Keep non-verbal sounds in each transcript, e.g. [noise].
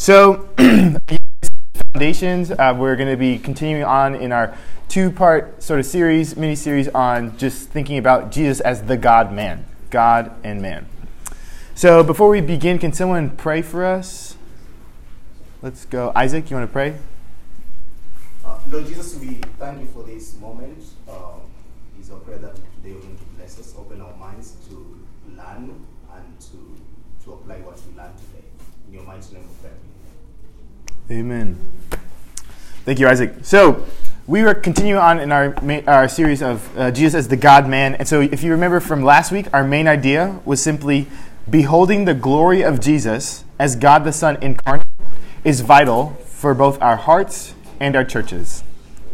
So, [clears throat] foundations, uh, we're going to be continuing on in our two part sort of series, mini series on just thinking about Jesus as the God man, God and man. So, before we begin, can someone pray for us? Let's go. Isaac, you want to pray? Uh, Lord Jesus, we thank you for this moment. Um, it's prayer that today we're going to bless us, open our minds to learn and to, to apply what we learned today. In your mighty name we pray. Amen. Thank you, Isaac. So, we are continuing on in our, our series of uh, Jesus as the God man. And so, if you remember from last week, our main idea was simply beholding the glory of Jesus as God the Son incarnate is vital for both our hearts and our churches.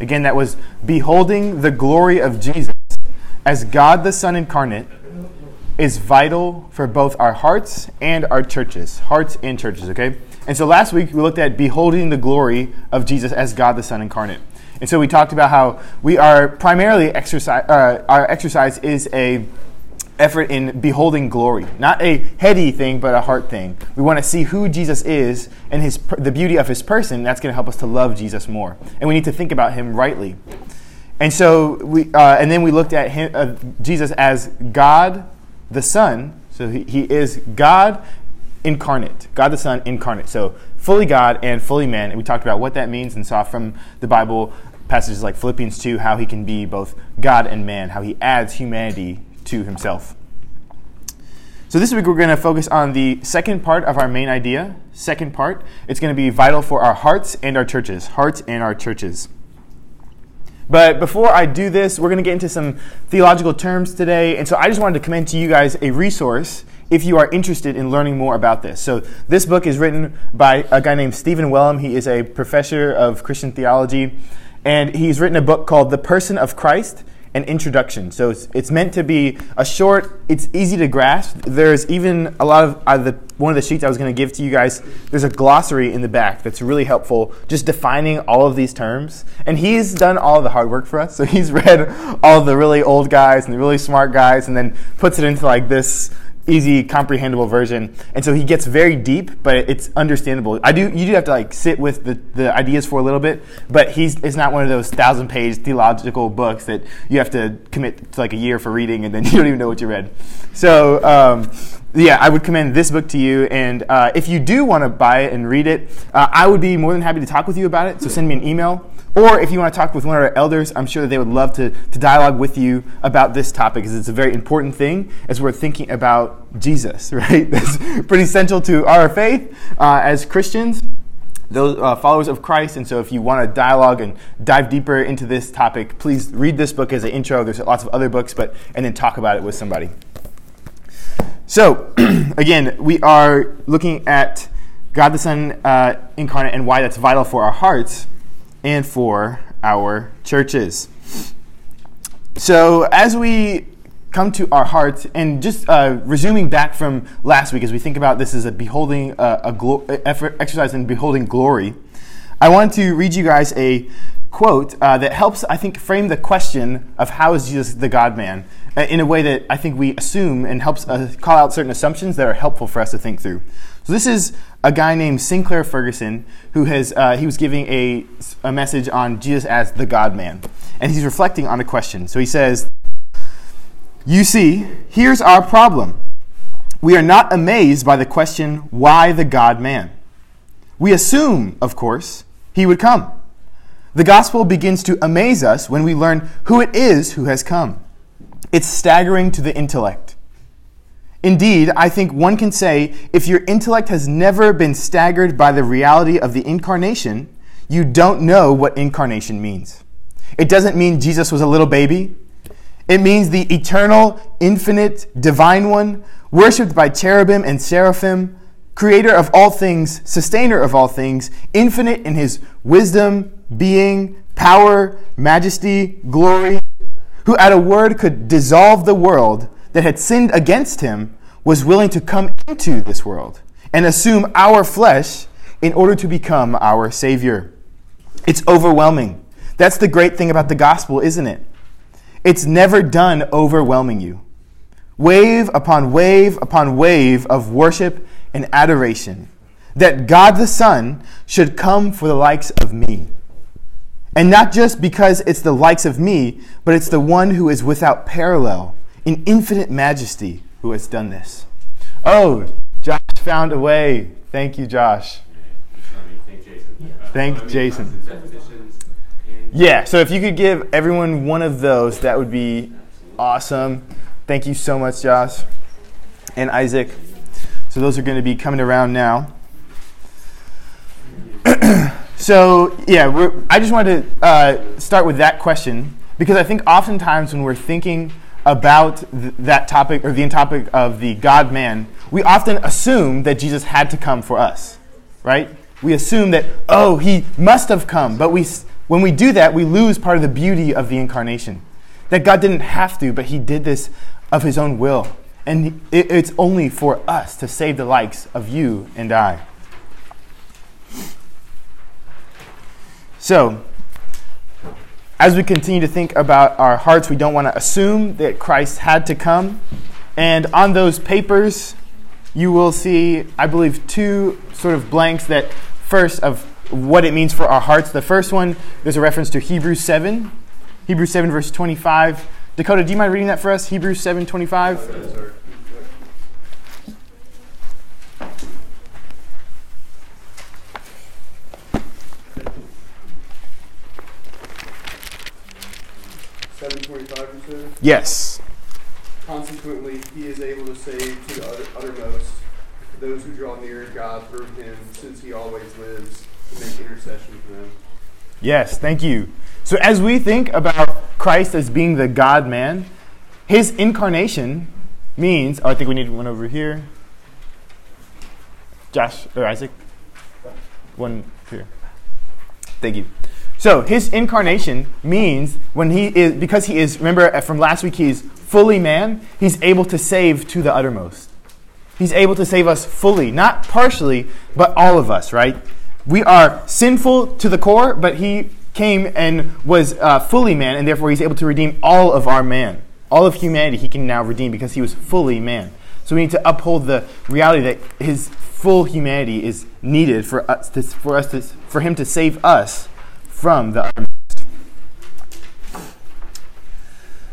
Again, that was beholding the glory of Jesus as God the Son incarnate is vital for both our hearts and our churches. Hearts and churches, okay? And so last week we looked at beholding the glory of Jesus as God the Son incarnate. And so we talked about how we are primarily exercise, uh, our exercise is a effort in beholding glory, not a heady thing, but a heart thing. We want to see who Jesus is and his the beauty of his person. That's going to help us to love Jesus more, and we need to think about him rightly. And so we, uh, and then we looked at him, uh, Jesus as God the Son. So he, he is God incarnate, God the Son incarnate. So fully God and fully man. And we talked about what that means and saw from the Bible passages like Philippians 2 how he can be both God and man, how he adds humanity to himself. So this week we're going to focus on the second part of our main idea. Second part, it's going to be vital for our hearts and our churches. Hearts and our churches. But before I do this, we're going to get into some theological terms today. And so I just wanted to commend to you guys a resource if you are interested in learning more about this. So this book is written by a guy named Stephen Wellum. He is a professor of Christian theology. And he's written a book called The Person of Christ an introduction. So it's, it's meant to be a short, it's easy to grasp. There's even a lot of uh, the, one of the sheets I was going to give to you guys, there's a glossary in the back that's really helpful, just defining all of these terms. And he's done all the hard work for us. [laughs] So he's read all the really old guys and the really smart guys and then puts it into like this easy comprehensible version and so he gets very deep but it's understandable i do you do have to like sit with the, the ideas for a little bit but he's it's not one of those thousand page theological books that you have to commit to like a year for reading and then [laughs] you don't even know what you read so um, yeah, I would commend this book to you. And uh, if you do want to buy it and read it, uh, I would be more than happy to talk with you about it. So send me an email. Or if you want to talk with one of our elders, I'm sure that they would love to, to dialogue with you about this topic because it's a very important thing as we're thinking about Jesus, [laughs] right? That's pretty central to our faith uh, as Christians those uh, followers of Christ. And so, if you want to dialogue and dive deeper into this topic, please read this book as an intro. There's lots of other books, but and then talk about it with somebody. So, [clears throat] again, we are looking at God the Son uh, incarnate and why that's vital for our hearts and for our churches. So, as we come to our hearts, and just uh, resuming back from last week, as we think about this as a beholding, uh, a glo- effort, exercise in beholding glory, I want to read you guys a quote uh, that helps, I think, frame the question of how is Jesus the God man in a way that I think we assume and helps uh, call out certain assumptions that are helpful for us to think through. So this is a guy named Sinclair Ferguson who has uh, he was giving a, a message on Jesus as the God man, and he's reflecting on a question. So he says, "You see, here's our problem. We are not amazed by the question, why the God man? We assume, of course, he would come." The gospel begins to amaze us when we learn who it is who has come. It's staggering to the intellect. Indeed, I think one can say if your intellect has never been staggered by the reality of the incarnation, you don't know what incarnation means. It doesn't mean Jesus was a little baby. It means the eternal, infinite, divine one, worshiped by cherubim and seraphim, creator of all things, sustainer of all things, infinite in his wisdom, being, power, majesty, glory, who at a word could dissolve the world that had sinned against him, was willing to come into this world and assume our flesh in order to become our Savior. It's overwhelming. That's the great thing about the gospel, isn't it? It's never done overwhelming you. Wave upon wave upon wave of worship and adoration that God the Son should come for the likes of me. And not just because it's the likes of me, but it's the one who is without parallel in infinite majesty who has done this. Oh, Josh found a way. Thank you, Josh. Thank Jason. Yeah, so if you could give everyone one of those, that would be awesome. Thank you so much, Josh and Isaac. So those are going to be coming around now. [clears throat] so, yeah, I just wanted to uh, start with that question because I think oftentimes when we're thinking about th- that topic or the topic of the God man, we often assume that Jesus had to come for us, right? We assume that, oh, he must have come. But we, when we do that, we lose part of the beauty of the incarnation. That God didn't have to, but he did this of his own will. And it, it's only for us to save the likes of you and I. So, as we continue to think about our hearts, we don't want to assume that Christ had to come. And on those papers, you will see, I believe, two sort of blanks that first of what it means for our hearts. The first one, there's a reference to Hebrews 7, Hebrews 7, verse 25. Dakota, do you mind reading that for us? Hebrews 7, 25. Yes. Consequently, he is able to save to the utter, uttermost those who draw near God through him, since he always lives to make intercession for them. Yes, thank you. So, as we think about Christ as being the God man, his incarnation means. Oh, I think we need one over here. Josh or Isaac? One here. Thank you. So his incarnation means when he is, because he is, remember from last week, he's fully man, he's able to save to the uttermost. He's able to save us fully, not partially, but all of us, right? We are sinful to the core, but he came and was uh, fully man, and therefore he's able to redeem all of our man. All of humanity he can now redeem because he was fully man. So we need to uphold the reality that his full humanity is needed for us to, for us to, for him to save us from the uttermost.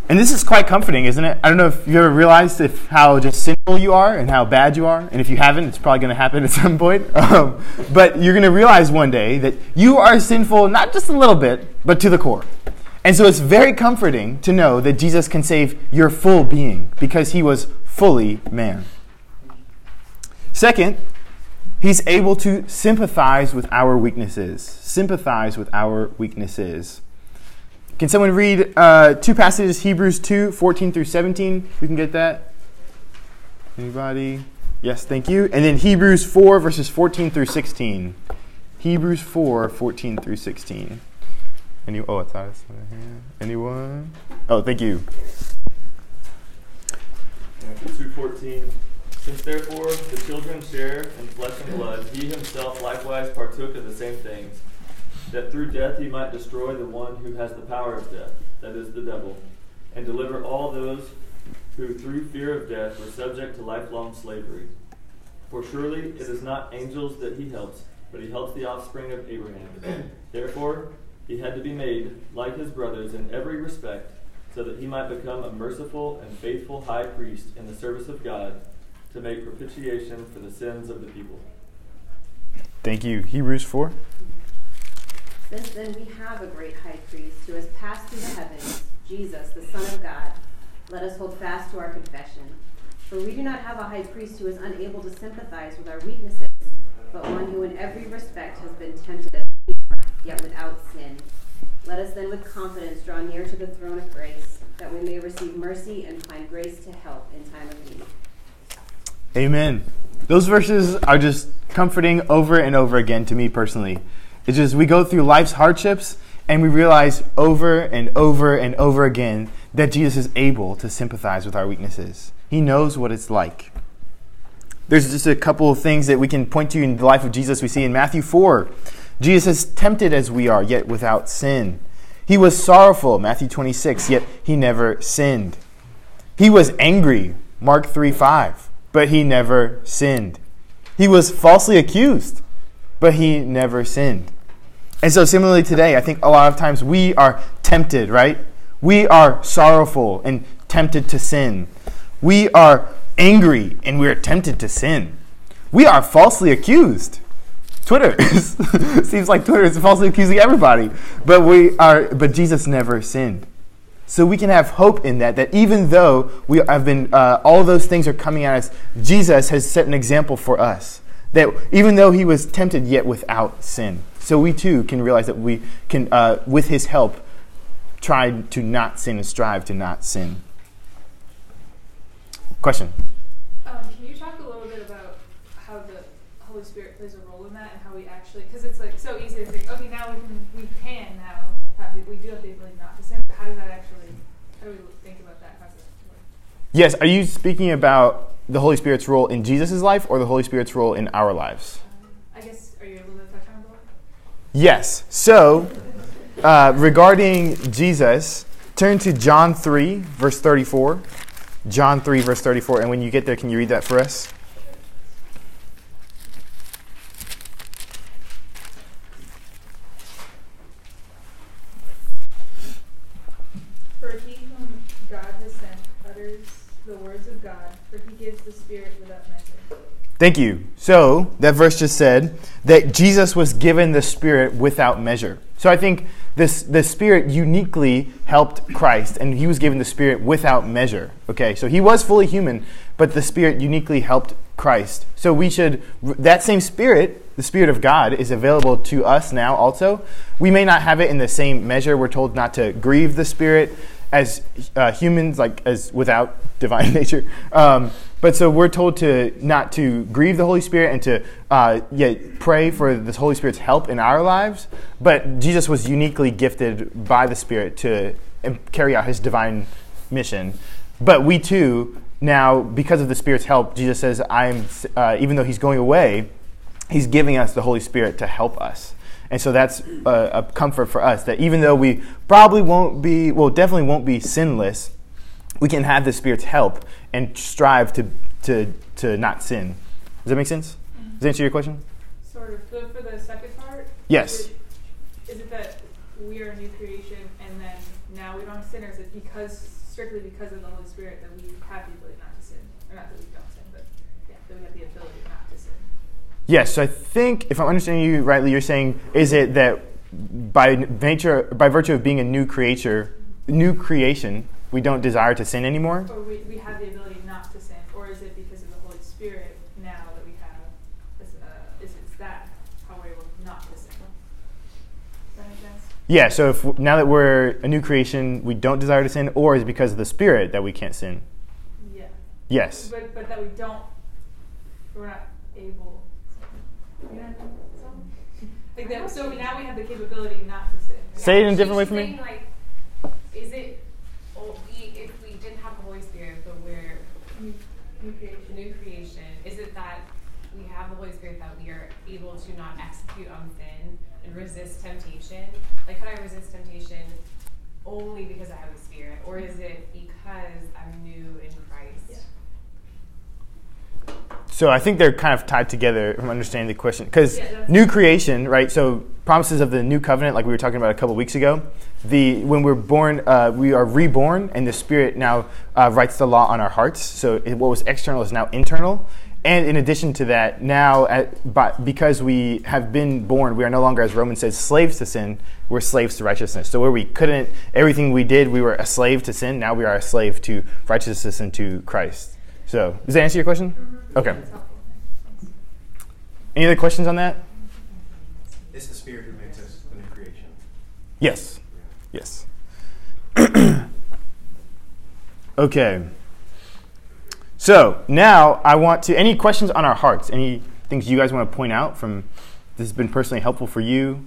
And this is quite comforting, isn't it? I don't know if you ever realized if how just sinful you are and how bad you are. And if you haven't, it's probably going to happen at [laughs] some point. Um, but you're going to realize one day that you are sinful, not just a little bit, but to the core. And so it's very comforting to know that Jesus can save your full being because he was fully man. Second, He's able to sympathize with our weaknesses. Sympathize with our weaknesses. Can someone read uh, two passages, Hebrews 2, 14 through 17? We can get that. Anybody? Yes, thank you. And then Hebrews 4, verses 14 through 16. Hebrews 4, 14 through 16. Any, oh. Anyone? Oh, thank you. 214. Since therefore the children share in flesh and blood, he himself likewise partook of the same things, that through death he might destroy the one who has the power of death, that is, the devil, and deliver all those who through fear of death were subject to lifelong slavery. For surely it is not angels that he helps, but he helps the offspring of Abraham. [clears throat] Therefore, he had to be made like his brothers in every respect, so that he might become a merciful and faithful high priest in the service of God to make propitiation for the sins of the people. Thank you. Hebrews 4. Since then we have a great high priest who has passed through the heavens, Jesus, the Son of God, let us hold fast to our confession. For we do not have a high priest who is unable to sympathize with our weaknesses, but one who in every respect has been tempted as we are, yet without sin. Let us then with confidence draw near to the throne of grace, that we may receive mercy and find grace to help in time of need. Amen. Those verses are just comforting over and over again to me personally. It's just we go through life's hardships and we realize over and over and over again that Jesus is able to sympathize with our weaknesses. He knows what it's like. There's just a couple of things that we can point to in the life of Jesus. We see in Matthew 4. Jesus is tempted as we are, yet without sin. He was sorrowful, Matthew 26, yet he never sinned. He was angry, Mark 3 5 but he never sinned. He was falsely accused, but he never sinned. And so, similarly today, I think a lot of times we are tempted, right? We are sorrowful and tempted to sin. We are angry and we are tempted to sin. We are falsely accused. Twitter [laughs] seems like Twitter is falsely accusing everybody, but we are. But Jesus never sinned, so we can have hope in that. That even though we have been, uh, all those things are coming at us, Jesus has set an example for us. That even though he was tempted, yet without sin, so we too can realize that we can, uh, with his help, try to not sin and strive to not sin. Question. Um, can you talk a little bit about how the Holy Spirit plays a role in that and how we actually, because it's like so easy to think, okay, now we can, we can now, have the, we do have the ability not to sin, but how does that actually, how do we think about that concept? Yes, are you speaking about the Holy Spirit's role in Jesus' life or the Holy Spirit's role in our lives? I guess, are you able to touch on both? Yes. So, uh, regarding Jesus, turn to John 3, verse 34. John 3, verse 34. And when you get there, can you read that for us? For he whom God has sent utters the words of God, for he gives the Spirit without measure. Thank you. So, that verse just said that Jesus was given the Spirit without measure. So, I think this, the Spirit uniquely helped Christ, and he was given the Spirit without measure. Okay, so he was fully human, but the Spirit uniquely helped Christ. So, we should, that same Spirit, the Spirit of God, is available to us now also. We may not have it in the same measure. We're told not to grieve the Spirit as uh, humans, like as without divine [laughs] nature. Um, but so we're told to not to grieve the Holy Spirit and to uh, pray for this Holy Spirit's help in our lives. But Jesus was uniquely gifted by the Spirit to um, carry out his divine mission. But we too now, because of the Spirit's help, Jesus says, "I'm." Uh, even though he's going away, he's giving us the Holy Spirit to help us. And so that's a, a, comfort for us that even though we probably won't be, well, definitely won't be sinless, we can have the Spirit's help and strive to, to, to not sin. Does that make sense? Mm-hmm. Does that answer your question? Sort of. So for the second part, Yes. Is it, is it that we are a new creation and then now we don't have sin, or is it because strictly because of the Holy Spirit that we have the ability not to sin, or not that we don't sin, but yeah, that we have the ability not to sin? Yes. So I think, if I'm understanding you rightly, you're saying, is it that by nature, by virtue of being a new creature, new creation, we don't desire to sin anymore? Or we, we have the ability not to sin, or is it because of the Holy Spirit now that we have? This, uh, is it that how we're able not to sin? Does that make? Yeah. So if now that we're a new creation, we don't desire to sin, or is it because of the Spirit that we can't sin? Yeah. Yes. But but that we don't, we're not able. You know what I mean? So, like that, so now we have the capability not to sin. Say it in a different way for me. Like, is it, oh, we, if we didn't have the Holy Spirit, but we're New, creation. new creation, is it that we have the Holy Spirit that we are able to not execute on sin and resist temptation? Like, could I resist temptation only because I have the Spirit, or is it because I'm new in Christ? Yeah. So I think they're kind of tied together. from understanding the question, because Yeah, new creation, right? So promises of the new covenant, like we were talking about a couple weeks ago. The when we're born, uh, we are reborn, and the Spirit now uh, writes the law on our hearts. So it, what was external is now internal. And in addition to that, now at, by, because we have been born, we are no longer, as Romans says, slaves to sin. We're slaves to righteousness. So where we couldn't, everything we did, we were a slave to sin. Now we are a slave to righteousness and to Christ. So does that answer your question? Mm-hmm. Okay. That's helpful. Thanks. Any other questions on that? It's the Spirit who makes us a new creation. Yes. Yes. [clears throat] okay. So now I want to. Any questions on our hearts? Any things you guys want to point out from this has been personally helpful for you?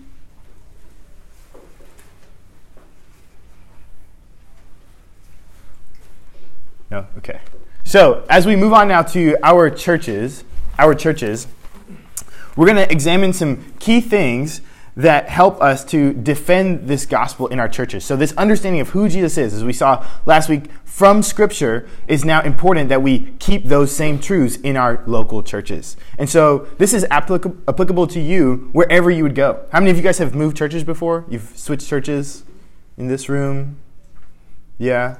No? Okay. So as we move on now to our churches, our churches, we're going to examine some key things that help us to defend this gospel in our churches. So, this understanding of who Jesus is, as we saw last week from Scripture, is now important that we keep those same truths in our local churches. And so, this is applica- applicable to you wherever you would go. How many of you guys have moved churches before? You've switched churches in this room? Yeah?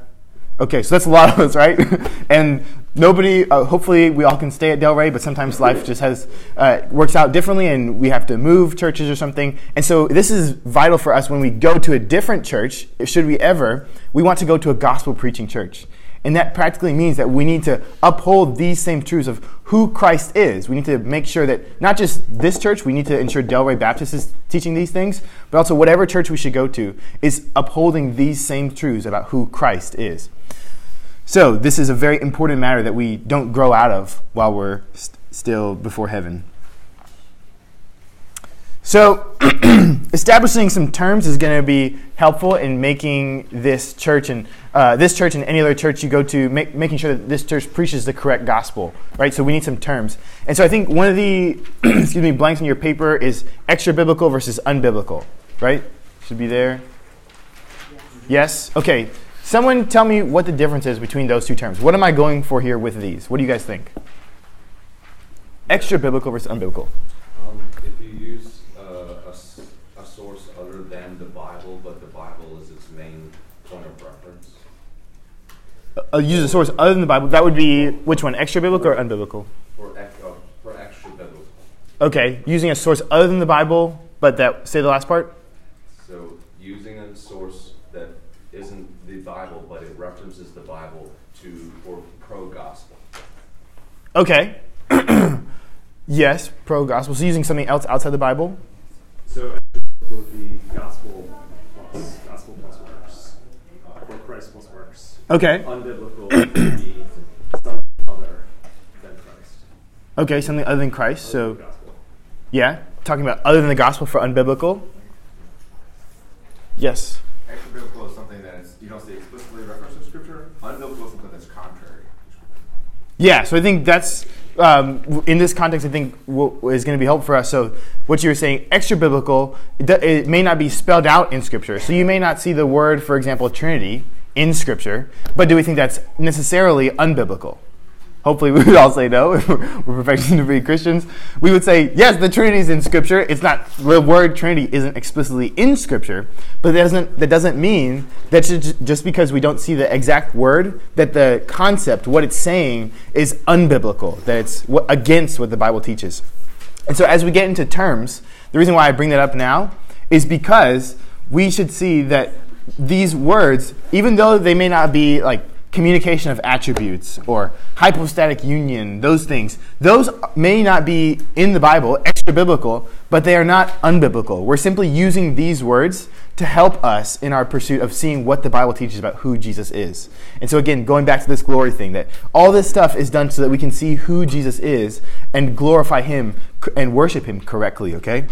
Okay, so that's a lot of us, right? [laughs] and nobody, uh, hopefully, we all can stay at Delray, but sometimes life just has uh, works out differently, and we have to move churches or something. And so this is vital for us when we go to a different church. Should we ever, we want to go to a gospel preaching church. And that practically means that we need to uphold these same truths of who Christ is. We need to make sure that not just this church, we need to ensure Delray Baptist is teaching these things, but also whatever church we should go to is upholding these same truths about who Christ is. So, this is a very important matter that we don't grow out of while we're st- still before heaven. So, [clears throat] establishing some terms is going to be helpful in making this church and uh, this church and any other church you go to, make, making sure that this church preaches the correct gospel, right? So we need some terms, and so I think one of the [clears throat] excuse me blanks in your paper is extra biblical versus unbiblical, right? Should be there. Yes. Okay. Someone tell me what the difference is between those two terms. What am I going for here with these? What do you guys think? Extra biblical versus unbiblical. Um, if you use uh, a, s- a source other than the Bible, but the Bible is its main point of reference, Uh, use a source other than the Bible. That would be which one? Extra biblical or unbiblical? for, uh, for extra biblical. Okay, using a source other than the Bible, but that say the last part. So using a source that isn't the Bible, but it references the Bible to or pro gospel. Okay. [clears throat] yes, pro gospel. So using something else outside the Bible. So Okay. Unbiblical would be something other than Christ. Okay, something other than Christ. Other So than yeah, talking about other than the gospel for unbiblical. Yes. Extra biblical is something that is, you don't see explicitly referenced in Scripture. Unbiblical is something that's contrary. Yeah, so I think that's um, in this context. I think what is going to be helpful for us. So what you're saying, extra biblical, it, do- it may not be spelled out in Scripture. So you may not see the word, for example, Trinity in Scripture. But do we think that's necessarily unbiblical? Hopefully, [laughs] we would all say no. If [laughs] we're professing to be Christians. We would say yes, the Trinity is in Scripture. It's not the word Trinity isn't explicitly in Scripture, but that doesn't that doesn't mean that just because we don't see the exact word that the concept, what it's saying, is unbiblical. That it's against what the Bible teaches. And so, as we get into terms, the reason why I bring that up now is because we should see that these words, even though they may not be like communication of attributes or hypostatic union, those things, those may not be in the Bible, extra biblical, but they are not unbiblical. We're simply using these words to help us in our pursuit of seeing what the Bible teaches about who Jesus is. And so, again, going back to this glory thing, that all this stuff is done so that we can see who Jesus is and glorify Him and worship Him correctly, okay?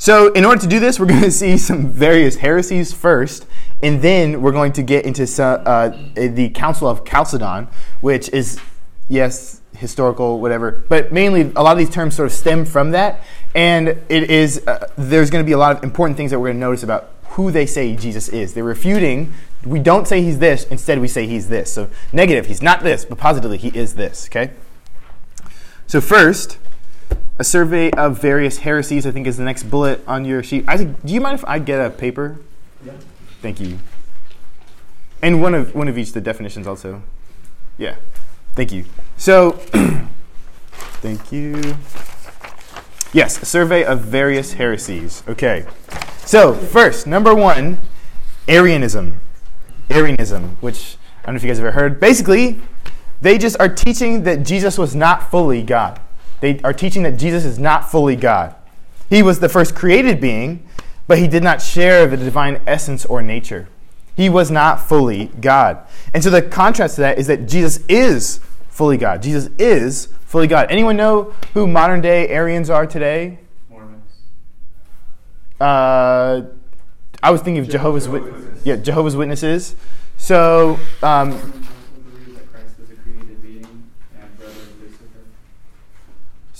So, in order to do this, we're [laughs] going to see some various heresies first, and then we're going to get into some, uh, the Council of Chalcedon, which is, yes, historical, whatever, but mainly a lot of these terms sort of stem from that, and it is uh, there's going to be a lot of important things that we're going to notice about who they say Jesus is. They're refuting. We don't say he's this. Instead, we say he's this. So negative, he's not this, but positively, he is this. Okay. So first, a survey of various heresies, I think, is the next bullet on your sheet. Isaac, do you mind if I get a paper? Yeah. Thank you. And one of one of each the definitions also. Yeah. Thank you. So [clears throat] thank you. Yes, a survey of various heresies. Okay. So, first, number 1, Arianism. Arianism, which I don't know if you guys have ever heard. Basically, they just are teaching that Jesus was not fully God. They are teaching that Jesus is not fully God. He was the first created being, but he did not share the divine essence or nature. He was not fully God. And so the contrast to that is that Jesus is fully God. Jesus is fully God. Anyone know who modern day Arians are today? Mormons. Uh, I was thinking of Jehovah's, Jehovah's Wit- Witnesses. yeah, Jehovah's Witnesses. So, um, Mormons believe that Christ is a created being and brother of Lucifer.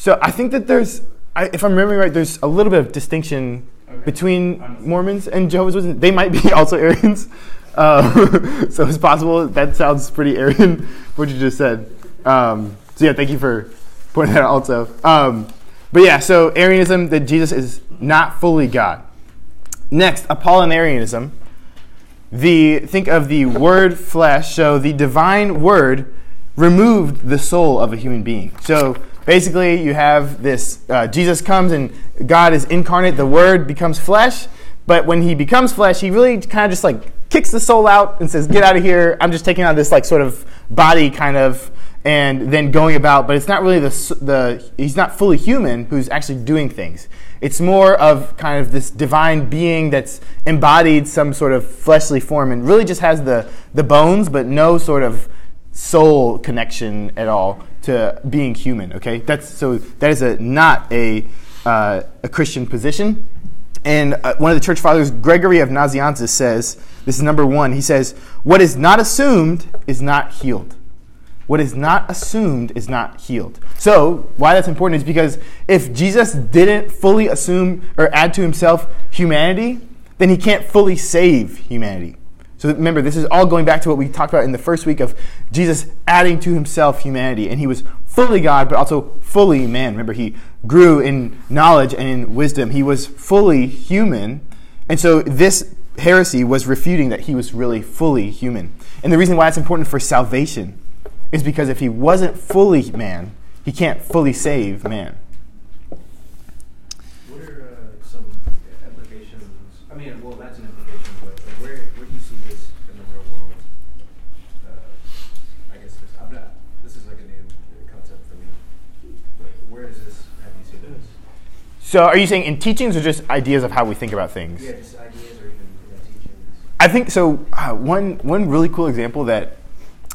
So I think that there's, I, if I'm remembering right, there's a little bit of distinction Okay. between. Mormons and Jehovah's Witnesses. They might be [laughs] also Arians, uh, [laughs] so it's possible. That sounds pretty Arian what you just said. Um, so yeah, thank you for pointing that out. Also, um, but yeah, so Arianism that Jesus is not fully God. Next, Apollinarianism. The think of the word flesh. So the divine word removed the soul of a human being. So basically, you have this uh, Jesus comes and God is incarnate. The Word becomes flesh, but when He becomes flesh, He really kind of just like kicks the soul out and says, "Get out of here! I'm just taking on this like sort of body kind of." And then going about, but it's not really the the he's not fully human who's actually doing things. It's more of kind of this divine being that's embodied some sort of fleshly form and really just has the the bones, but no sort of soul connection at all to being human. Okay, that's so that is a not a uh, a Christian position. And uh, one of the church fathers, Gregory of Nazianzus, says this is number one. He says, "What is not assumed is not healed." What is not assumed is not healed. So, why that's important is because if Jesus didn't fully assume or add to himself humanity, then he can't fully save humanity. So remember, this is all going back to what we talked about in the first week of Jesus adding to himself humanity. And he was fully God, but also fully man. Remember, he grew in knowledge and in wisdom. He was fully human. And so this heresy was refuting that he was really fully human. And the reason why it's important for salvation is because if he wasn't fully man, he can't fully save man. What are uh, some applications? I mean, well, that's an implication, but like, where where do you see this in the real world? Uh, I guess this, I'm not. This is like a new concept for me. But where is this? Have you seen this? So are you saying in teachings or just ideas of how we think about things? Yeah, just ideas or even teachings. I think so. Uh, one one really cool example that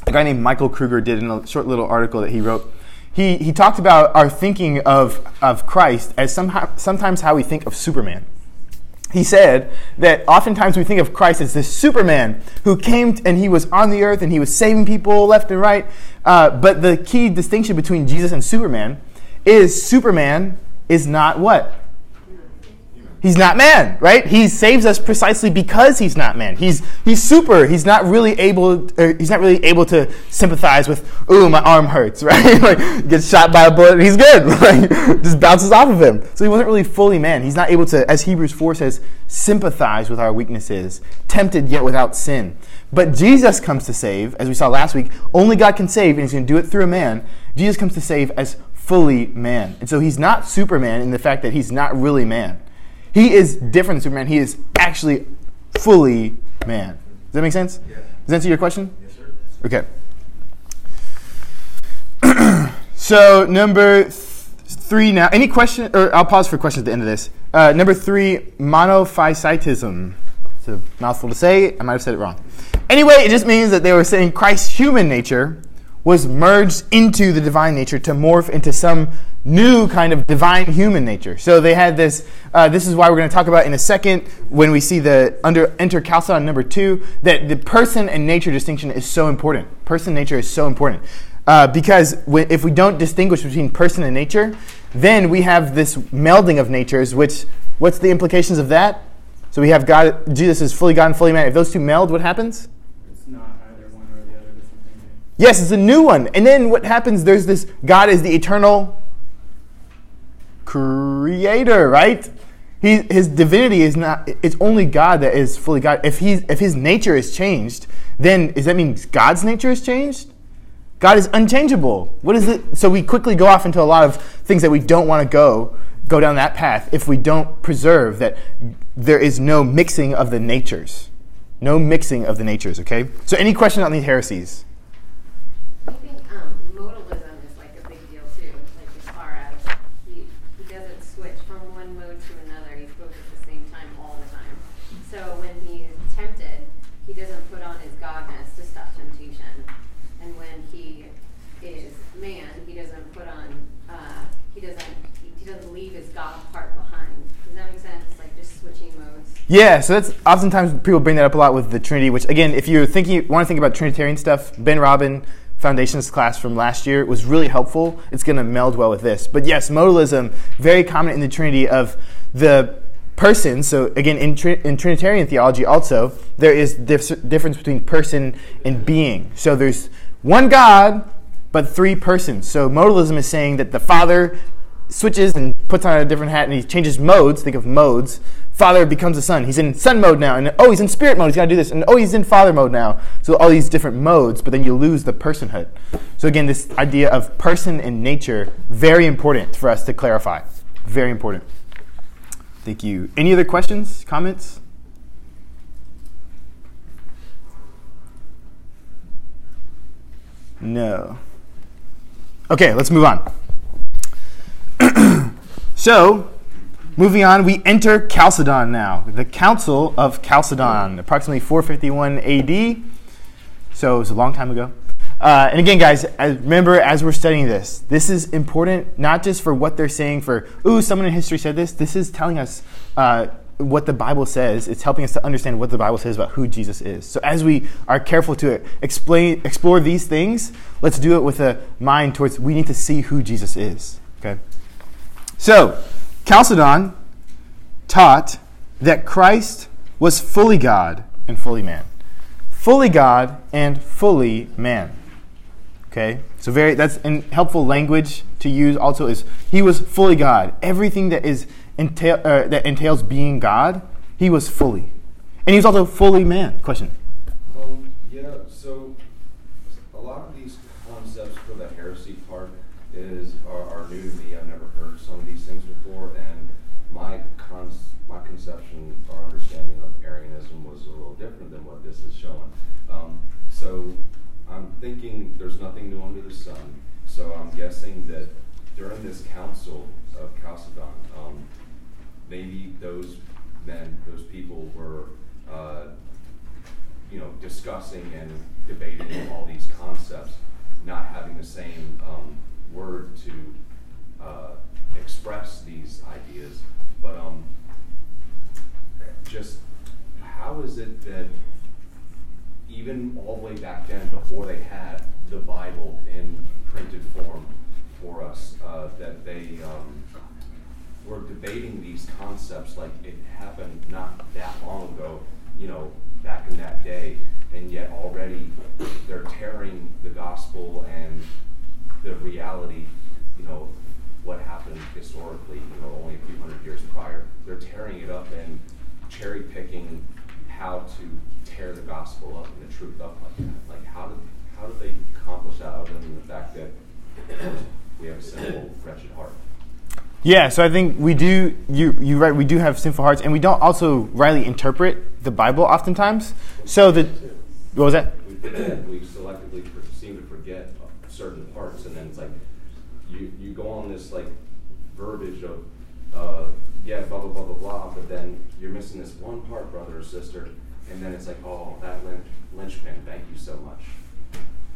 a guy named Michael Kruger did in a short little article that he wrote. He he talked about our thinking of of Christ as somehow sometimes how we think of Superman. He said that oftentimes we think of Christ as this Superman who came and he was on the earth and he was saving people left and right. Uh, but the key distinction between Jesus and Superman is Superman is not what? He's not man, right? He saves us precisely because he's not man. He's he's super. He's not really able. He's not really able to sympathize with. Ooh, my arm hurts, [laughs] right? [laughs] like gets shot by a bullet. He's good. [laughs] Like just bounces off of him. So he wasn't really fully man. He's not able to, as Hebrews four says, sympathize with our weaknesses, tempted yet without sin. But Jesus comes to save, as we saw last week. Only God can save, and He's going to do it through a man. Jesus comes to save as fully man, and so He's not Superman in the fact that He's not really man. He is different than Superman. He is actually fully man. Does that make sense? Yeah. Does that answer your question? Yes, sir. Okay. [clears throat] so number th- three now. Any question? Or I'll pause for questions at the end of this. Uh, number three, monophysitism. It's a mouthful to say. I might have said it wrong. Anyway, it just means that they were saying Christ's human nature was merged into the divine nature to morph into some new kind of divine human nature. So they had this. Uh, this is why we're going to talk about in a second when we see the under enter Chalcedon number two that the person and nature distinction is so important. Person nature is so important uh, because if we don't distinguish between person and nature, then we have this melding of natures. Which what's the implications of that? So we have God. Jesus is fully God and fully man. If those two meld, what happens? It's not either one or the other. It's something new. Yes, it's a new one. And then what happens? There's this God is the eternal creator, right? He, his divinity is not. It's only God that is fully God. If he if his nature is changed, then does that mean God's nature is changed? God is unchangeable. What is it? So we quickly go off into a lot of things that we don't want to go go down that path if we don't preserve that there is no mixing of the natures. No mixing of the natures, okay? So any question on these heresies? I think um, modalism is like a big deal too. Like as far as he, he doesn't switch from one mode to another. He's both at the same time all the time. So when he's tempted, he doesn't put on his godness to stop temptation. And when he is man, he doesn't put on. Uh, he doesn't. He, he doesn't leave his God part behind. Does that make sense? Like just switching modes. Yeah, so that's oftentimes people bring that up a lot with the Trinity. Which again, if you're thinking want to think about Trinitarian stuff, Ben Robin, foundations class from last year was really helpful. It's going to meld well with this. But yes, modalism, very common in the Trinity of the person. So again, in, in Trinitarian theology also, there is dif- difference between person and being. So there's one God, but three persons. So modalism is saying that the Father switches and puts on a different hat and he changes modes. Think of modes. Father becomes a son. He's in son mode now. And oh, he's in spirit mode. He's got to do this. And oh, he's in father mode now. So all these different modes, but then you lose the personhood. So again, this idea of person and nature, very important for us to clarify. Very important. Thank you. Any other questions, comments? No. Okay, let's move on. [clears throat] so, moving on, we enter Chalcedon now, the Council of Chalcedon, approximately 451 AD. So, it was a long time ago. Uh, and again, guys, as, remember as we're studying this, this is important not just for what they're saying for, ooh, someone in history said this. This is telling us uh, what the Bible says. It's helping us to understand what the Bible says about who Jesus is. So as we are careful to explain, explore these things, let's do it with a mind towards we need to see who Jesus is. Okay. So, Chalcedon taught that Christ was fully God and fully man. Fully God and fully man. Okay? So very that's in helpful language to use also is he was fully God. Everything that is entail, uh, that entails being God, he was fully. And he was also fully man. Question. Um, yeah, so a lot of these concepts for the heresy part is are, are new to me. I've never heard some of these things before, and my cons- my conception or understanding of Arianism was a little different than what this is showing. Um, so I'm thinking there's nothing new under the sun. So I'm guessing that during this council of Chalcedon, um, maybe those men, those people were, uh, you know, discussing and debating all these concepts, not having the same um, word to uh, express these ideas. But um, just how is it that even all the way back then, before they had the Bible in printed form for us, uh, that they um, were debating these concepts like it happened not that long ago, you know, back in that day, and yet already they're tearing the gospel and the reality, you know, what happened historically, you know, only a few hundred years prior. They're tearing it up and cherry picking how to tear the gospel up and the truth up like that. Like how did how did they accomplish that other than the fact that we have a sinful, wretched heart? Yeah, so I think we do. You you right. We do have sinful hearts, and we don't also rightly interpret the Bible oftentimes. So the what was that? We, we selectively seem to forget certain parts, and then it's like you you go on this like verbiage of uh, yeah blah blah blah blah blah, but then you're missing this one part, brother or sister, and then it's like oh that linchpin. Thank you so much.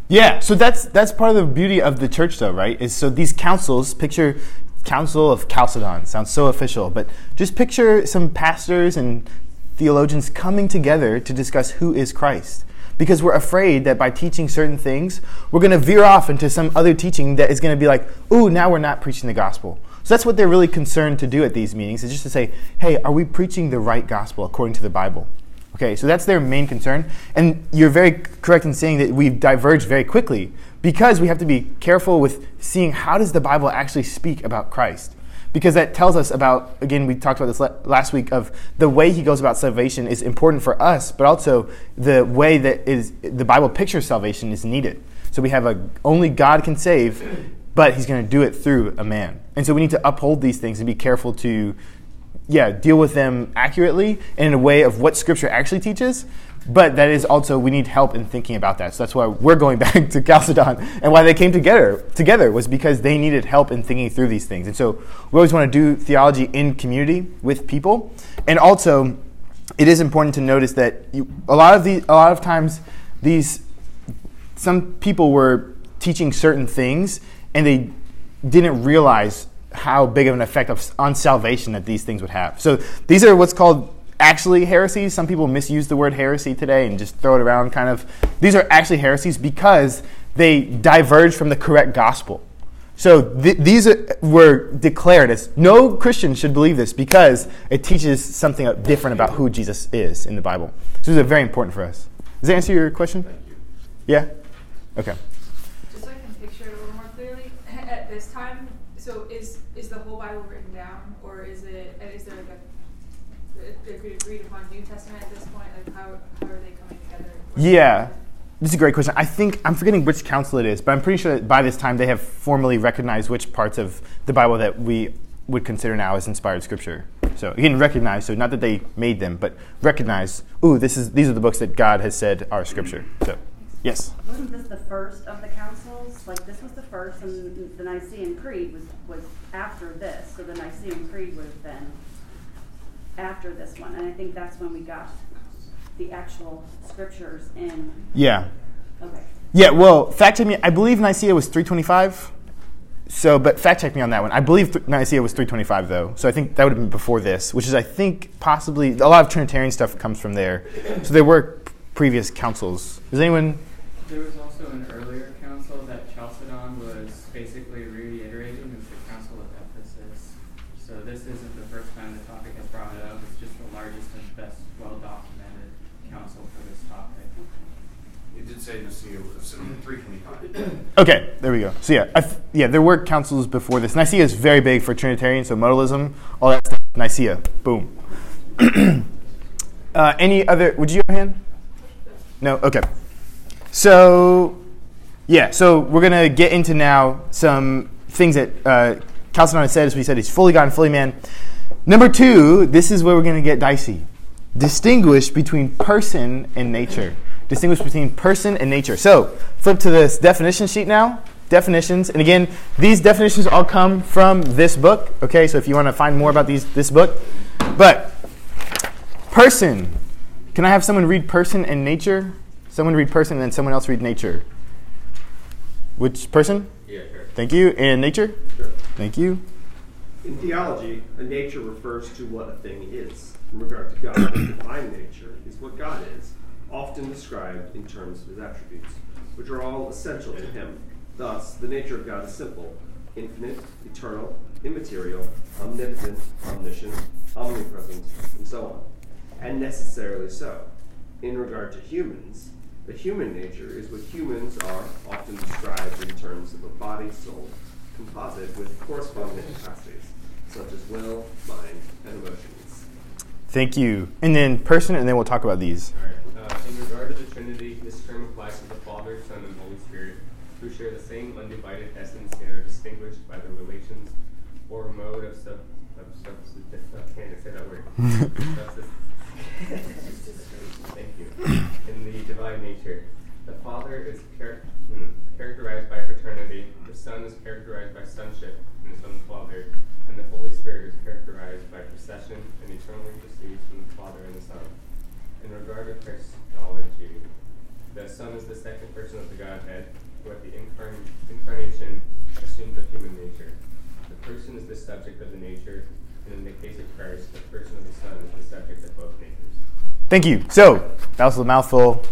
Yeah, so that's that's part of the beauty of the church, though, right? Is so these councils. Picture Council of Chalcedon. Sounds so official, but just picture some pastors and theologians coming together to discuss who is Christ. Because we're afraid that by teaching certain things, we're going to veer off into some other teaching that is going to be like, ooh, now we're not preaching the gospel. So that's what they're really concerned to do at these meetings, is just to say, hey, are we preaching the right gospel according to the Bible? Okay, so that's their main concern. And you're very correct in saying that we've diverged very quickly because we have to be careful with seeing how does the Bible actually speak about Christ. Because that tells us about, again, we talked about this last week, of the way he goes about salvation is important for us, but also the way that is the Bible pictures salvation is needed. So we have a only God can save, but he's going to do it through a man. And so we need to uphold these things and be careful to yeah, deal with them accurately and in a way of what Scripture actually teaches. But that is also we need help in thinking about that. So that's why we're going [laughs] back to Chalcedon and why they came together together was because they needed help in thinking through these things. And so we always want to do theology in community with people. And also, it is important to notice that you, a lot of the a lot of times these some people were teaching certain things and they didn't realize how big of an effect of, on salvation that these things would have. So these are what's called actually heresies. Some people misuse the word heresy today and just throw it around kind of. These are actually heresies because they diverge from the correct gospel. So th- these are, were declared as no Christian should believe this because it teaches something different about who Jesus is in the Bible. So these are very important for us. Does that answer your question? Thank you. Yeah? Okay. Just so I can picture it a little more clearly, at this time, so is, is the whole Bible written down, or is it, is there like a, agreed upon New Testament at this point? How are they coming together? Yeah. This is a great question. I think I'm forgetting which council it is, but I'm pretty sure that by this time they have formally recognized which parts of the Bible that we would consider now as inspired scripture. So again, recognize. So not that they made them, but recognize. Ooh, this is these are the books that God has said are scripture. So, yes. Wasn't this the first of the councils? Like this was the first, and the Nicene Creed was was after this. So the Nicene Creed would have been after this one, and I think that's when we got the actual scriptures in. Yeah. Okay. Yeah. Well, fact check me. I believe Nicaea was 325. So, but fact check me on that one. I believe th- Nicaea was 325 though. So I think that would have been before this, which is I think possibly a lot of Trinitarian stuff comes from there. So there were previous councils. Does anyone? There was also an earlier council that Chalcedon was basically reiterating. It's the Council of Ephesus. So this isn't the first time the topic has brought it up. It's just the largest and best well documented council for this topic. It did say Nicaea was three twenty-five. [coughs] Okay, there we go. So yeah, I th- yeah, there were councils before this. Nicaea is very big for Trinitarian, so modalism, all that stuff. Nicaea, boom. [coughs] uh, any other? Would you have a hand? No. Okay. So yeah, so we're gonna get into now some things that uh, Chalcedon has said. As we said, he's fully God and fully man. Number two, this is where we're gonna get dicey. Distinguish between person and nature. Distinguish between person and nature. So flip to this definition sheet now. Definitions, and again, these definitions all come from this book. Okay, so if you want to find more about these, this book, but person. Can I have someone read person and nature? Someone read person, and then someone else read nature. Which person? Yeah, sure. Thank you. And nature? Sure. Thank you. In theology, a nature refers to what a thing is. In regard to God, the divine nature is what God is, often described in terms of his attributes, which are all essential to him. Thus, the nature of God is simple, infinite, eternal, immaterial, omnipotent, omniscient, omnipresent, and so on, and necessarily so. In regard to humans, the human nature is what humans are often described in terms of a body soul composite with corresponding capacities, such as will, mind, and emotions. Thank you. And then person, and then we'll talk about these. Alright, uh, in regard to the Trinity, this term applies to the Father, Son, and Holy Spirit, who share the same undivided essence and are distinguished by the relations or mode of sub. of subsist- I can't say that word. [laughs] Thank you. In the divine nature, the Father is char- hmm, characterized by paternity, the Son is characterized by sonship and his own Father, and the Holy Spirit is characterized by procession and eternally proceeds from the Father and the Son. In regard to Christology, the Son is the second person of the Godhead, who at the incarn- incarnation assumed the human nature. The person is the subject of the nature, in the case of Christ, the person of the Son is the subject of both natures. Thank you. So that was a mouthful.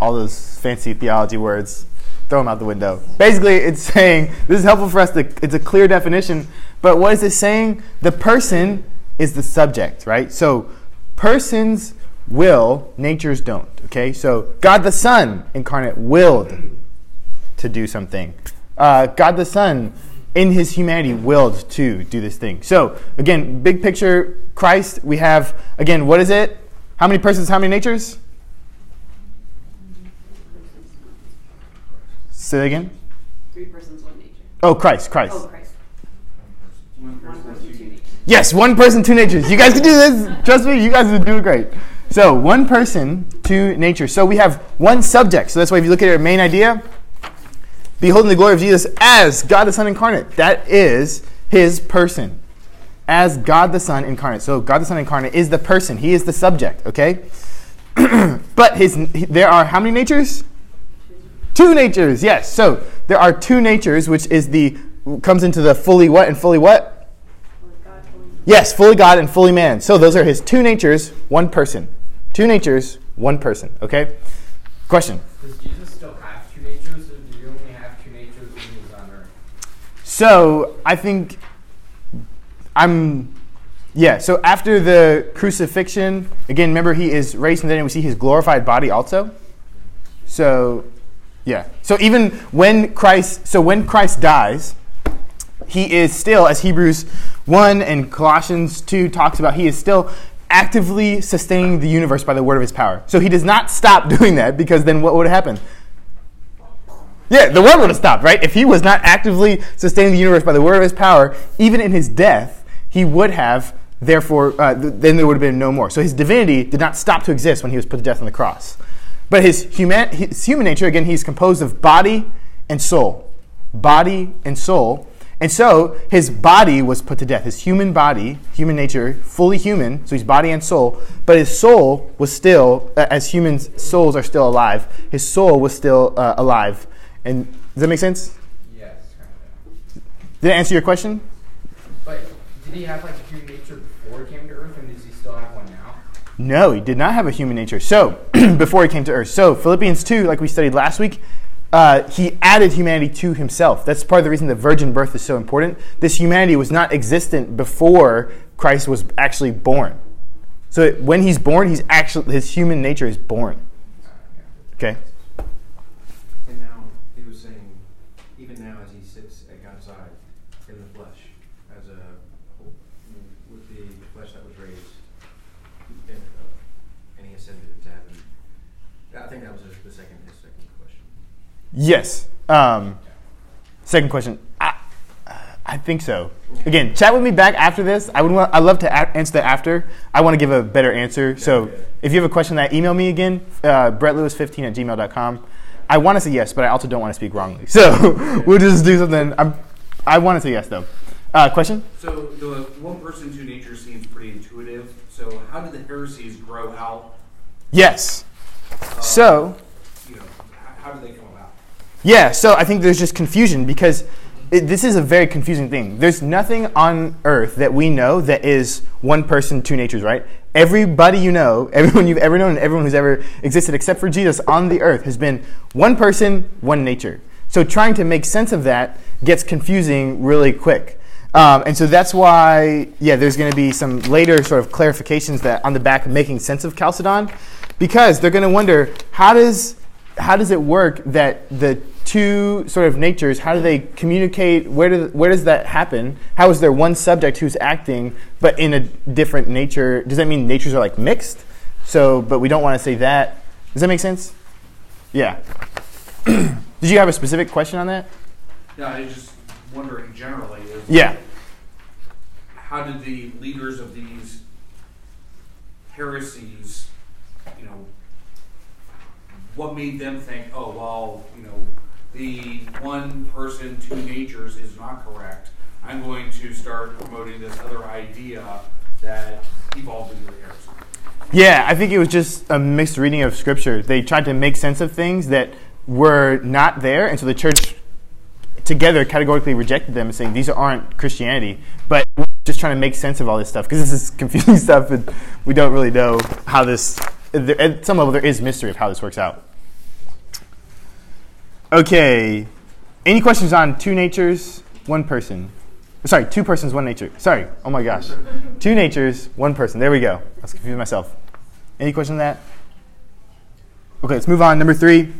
All those fancy theology words, throw them out the window. Basically, it's [laughs] saying this is helpful for us. To, it's a clear definition, but what is it saying? The person is the subject, right? So persons will, natures don't. Okay, so God the Son incarnate willed to do something. Uh, God the Son in his humanity willed to do this thing. So again, big picture, Christ. We have again, what is it? How many persons? How many natures? Say that again. Three persons, one nature. Oh, Christ, Christ. Oh, Christ. One One person, person, two two natures. natures. Yes, one person, two natures. You guys can do this. Trust me, you guys are doing great. So, one person, two natures. So, we have one subject. So, that's why if you look at our main idea, beholding the glory of Jesus as God the Son incarnate, that is his person. As God the Son incarnate. So, God the Son incarnate is the person, he is the subject, okay? [clears throat] but his there are how many natures? Two natures, yes. So, there are two natures, which is the comes into the fully what and fully what? Yes, fully God and fully man. So those are his two natures, one person. Two natures, one person. Okay? Question. Does Jesus still have two natures, or do you only So I think I'm, yeah. So after the crucifixion, again, remember he is raised and we see his glorified body also. So, yeah. So even when Christ, so when Christ dies, he is still, as Hebrews 1 and Colossians 2 talks about, he is still actively sustaining the universe by the word of his power. So he does not stop [laughs] doing that because then what would happen? Yeah, the world would have stopped, right? If he was not actively sustaining the universe by the word of his power, even in his death, he would have, therefore, uh, th- then there would have been no more. So his divinity did not stop to exist when he was put to death on the cross. But his human, his human nature, again, he's composed of body and soul. Body and soul. And so his body was put to death. His human body, human nature, fully human, so he's body and soul, but his soul was still, uh, as human souls are still alive, his soul was still uh, alive. And does that make sense? Yes, kind Did I answer your question? But did he have like a human nature before he came to Earth, and does he still have one now? No, he did not have a human nature. So, [clears throat] before he came to earth. So, Philippians 2, like we studied last week, uh, he added humanity to himself. That's part of the reason the virgin birth is so important. This humanity was not existent before Christ was actually born. So, when he's born, he's actually his human nature is born. Okay? And now he was saying, even now as he sits at God's side in the flesh, as a with the flesh that was raised, and, uh, and he ascended into heaven. I think that was his, the second his second question. Yes. Um, second question. I, I think so. Again, chat with me back after this. I would want. I love to a- answer that after. I want to give a better answer. So if you have a question, that email me again. Uh, BrettLewis15 at gmail.com. I want to say yes, but I also don't want to speak wrongly. [laughs] So we'll just do something. I'm, I want to say yes though. Uh, question? So the one person, two nature seems pretty intuitive. So how did the heresies grow out? Yes. uh, So you know, how, did they come? Yeah, so I think there's just confusion because it, this is a very confusing thing. There's nothing on earth that we know that is one person, two natures, right? Everybody you know, [laughs] everyone you've ever known, and everyone who's ever existed except for Jesus on the earth has been one person, one nature. So trying to make sense of that gets confusing really quick. Um, and so that's why, yeah, there's going to be some later sort of clarifications that on the back of making sense of Chalcedon, because they're going to wonder how does how does it work that the two sort of natures how do they communicate where does where does that happen? How is there one subject who's acting but in a different nature? Does that mean natures are like mixed? So but we don't want to say that. Does that make sense? Yeah. [clears throat] Did you have a specific question on that? Yeah, I was just wondering generally. Is Yeah. How did the leaders of these heresies, you know, what made them think, oh well, you know, the one person, two natures is not correct. I'm going to start promoting this other idea that evolved into the heresy. Yeah, I think it was just a mixed reading of scripture. They tried to make sense of things that were not there, and so the church together categorically rejected them saying these aren't Christianity. But we're just trying to make sense of all this stuff because this is [laughs] confusing stuff, and we don't really know how this. At some level, there is mystery of how this works out. Okay, any questions on two natures, one person? Sorry, two persons, one nature. Sorry. Oh my gosh, two natures, one person. There we go. I was confusing myself. Any question on that? Okay, let's move on. Number three.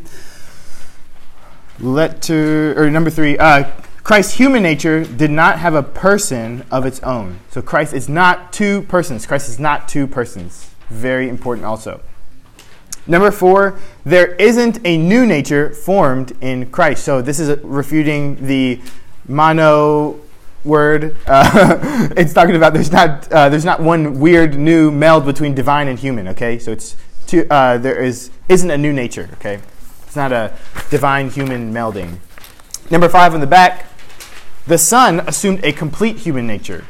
Letter or number three. Uh, Christ's human nature did not have a person of its own. So Christ is not two persons. Christ is not two persons. Very important also. Number four, there isn't a new nature formed in Christ. So this is refuting the mono word. Uh, [laughs] it's talking about there's not uh, there's not one weird new meld between divine and human. Okay, so it's two, uh, there is isn't a new nature. Okay, it's not a divine human melding. Number five on the back, the Son assumed a complete human nature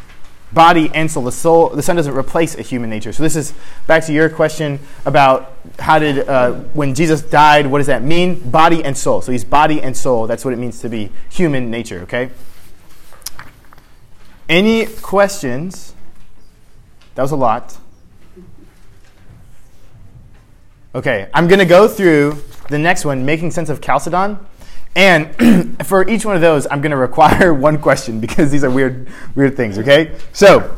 body and soul. The soul, the son doesn't replace a human nature. So this is back to your question about how did uh, when Jesus died, what does that mean? Body and soul. So he's body and soul. That's what it means to be human nature. Okay. Any questions? That was a lot. Okay, I'm going to go through the next one, making sense of Chalcedon. And [clears throat] for each one of those, I'm going to require [laughs] one question because these are weird, weird things. Okay, so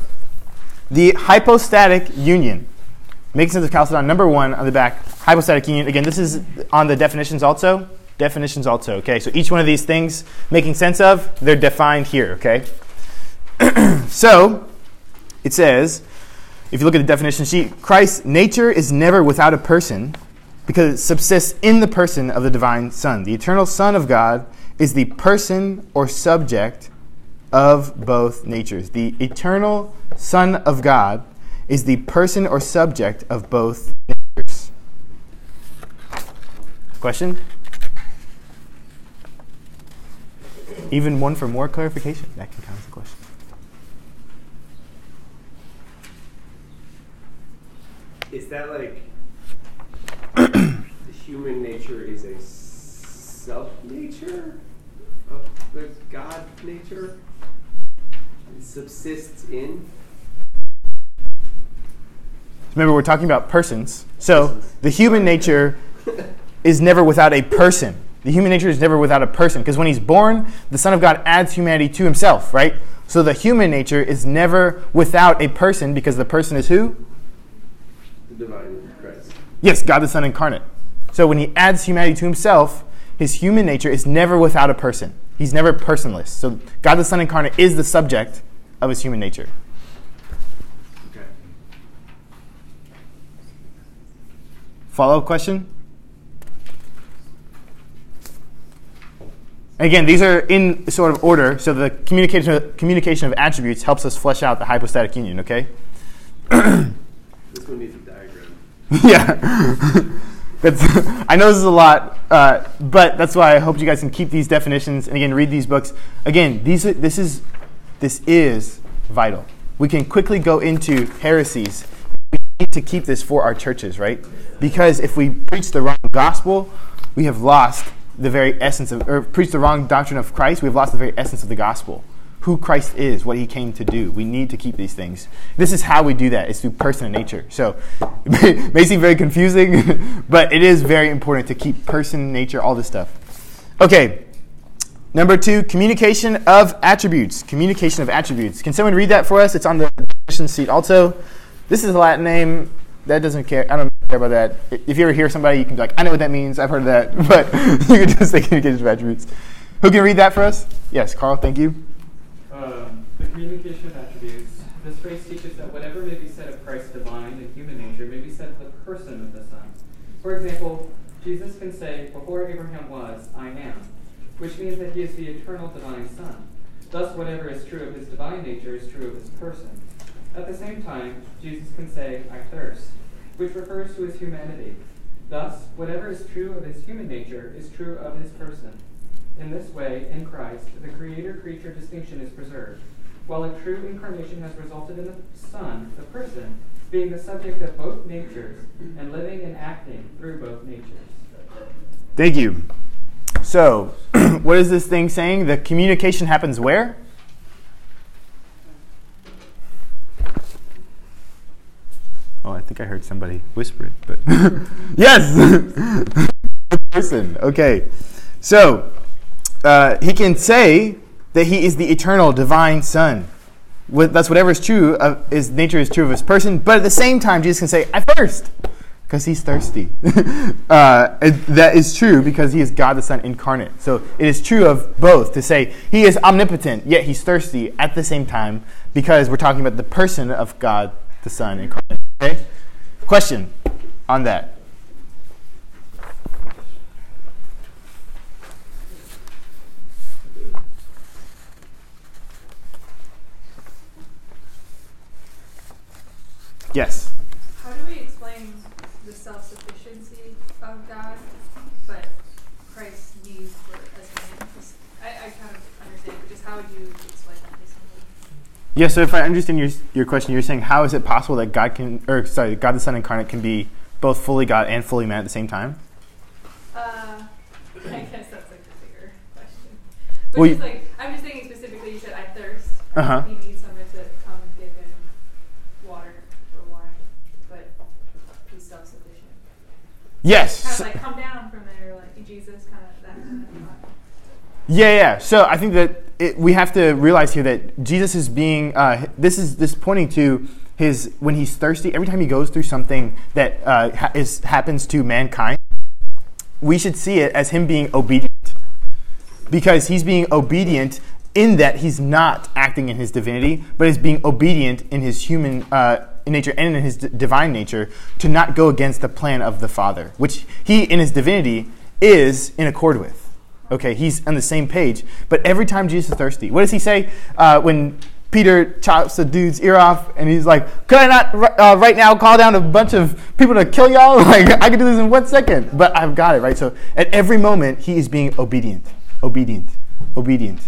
the hypostatic union. Making sense of Chalcedon, number one on the back, hypostatic union. Again, this is on the definitions also. Definitions also, okay? So each one of these things making sense of, they're defined here, okay? [clears throat] so it says, if you look at the definition sheet, Christ's nature is never without a person because it subsists in the person of the divine Son. The eternal Son of God is the person or subject of both natures. The eternal Son of God is the person or subject of both natures. Question? Even one for more clarification? That can count as a question. Is that like human nature is a sub nature of the God nature? It subsists in? Remember, we're talking about persons. So the human nature [laughs] is never without a person. The human nature is never without a person because when he's born, the Son of God adds humanity to himself, right? So the human nature is never without a person because the person is who? The divine Christ. Yes, God the Son incarnate. So when he adds humanity to himself, his human nature is never without a person. He's never personless. So God the Son incarnate is the subject of his human nature. Okay. Follow up question? Again, these are in sort of order, so the communication communication of attributes helps us flesh out the hypostatic union, okay? This one needs a diagram. [laughs] yeah. That's, [laughs] I know this is a lot, uh, but that's why I hope you guys can keep these definitions and again read these books. Again, these this is this is vital. We can quickly go into heresies. We need to keep this for our churches, right? Because if we preach the wrong gospel, we have lost the very essence of, or preach the wrong doctrine of Christ, we've lost the very essence of the gospel. Who Christ is, what he came to do. We need to keep these things. This is how we do that. It's through person and nature. So it [laughs] may, seem very confusing, [laughs] but it is very important to keep person, nature, all this stuff. Okay. Number two, communication of attributes. Communication of attributes. Can someone read that for us? It's on the definition seat also. This is a Latin name. That doesn't care. I don't care about that. If you ever hear somebody, you can be like, I know what that means. I've heard of that. [laughs] But you can just say communication of attributes. Who can read that for us? Yes, Carl, thank you. Communication of attributes. This phrase teaches that whatever may be said of Christ's divine and human nature may be said of the person of the Son. For example, Jesus can say, Before Abraham was, I am, which means that he is the eternal divine Son. Thus, whatever is true of his divine nature is true of his person. At the same time, Jesus can say, I thirst, which refers to his humanity. Thus, whatever is true of his human nature is true of his person. In this way, in Christ, the creator creature distinction is preserved, while a true incarnation has resulted in the Son, the person, being the subject of both natures and living and acting through both natures. Thank you. So, [clears throat] what is this thing saying? The communication happens where? Oh, I think I heard somebody whisper it, but [laughs] yes, [laughs] person. Okay, so uh, he can say that he is the eternal divine Son. With, that's whatever is true of his nature is true of his person. But at the same time, Jesus can say, "I thirst," because he's thirsty. [laughs] uh, that is true because he is God the Son incarnate. So it is true of both to say he is omnipotent, yet he's thirsty at the same time because we're talking about the person of God the Son incarnate. Okay? Question on that. Yes. How do we explain the self-sufficiency of God, but Christ's need for as man? I, I kind of understand, but just how would you explain that to? Yeah, so if I understand your, your question, you're saying how is it possible that God can, or sorry, God the Son incarnate can be both fully God and fully man at the same time? Uh, [laughs] I guess that's like a bigger question. But Well, just like, I'm just thinking specifically, you said I thirst. Uh-huh. He needs someone to come and give him water or wine, but he's self-sufficient. Yes. Kind of like come down from there, like Jesus, kind of that kind of. Yeah, yeah. So I think that it, we have to realize here that Jesus is being. Uh, this is this pointing to his when he's thirsty. Every time he goes through something that uh, ha- is happens to mankind, we should see it as him being obedient, because he's being obedient in that he's not acting in his divinity, but is being obedient in his human uh, nature and in his divine nature to not go against the plan of the Father, which he in his divinity is in accord with. Okay, he's on the same page. But every time Jesus is thirsty, what does he say uh, when Peter chops the dude's ear off and he's like, Could I not uh, right now call down a bunch of people to kill y'all? [laughs] Like, I could do this in one second, but I've got it, right? So at every moment, he is being obedient, obedient, obedient.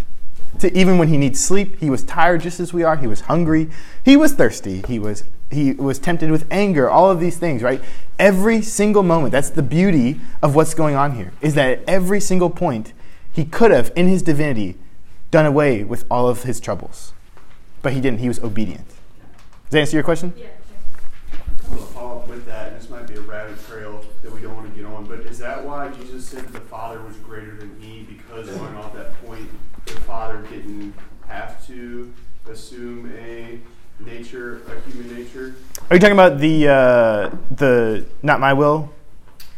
To even when he needs sleep, he was tired just as we are. He was hungry. He was thirsty. He was he was tempted with anger. All of these things, right? Every single moment. That's the beauty of what's going on here. Is that at every single point, he could have, in his divinity, done away with all of his troubles, but he didn't. He was obedient. Does that answer your question? Yeah. I'm gonna follow up with that, and this might be a rabbit trail that we don't want to get on, but is that why Jesus said the Father was greater than He? Because [laughs] going off that point, the Father didn't have to assume a nature, a human nature. Are you talking about the uh, the not my will?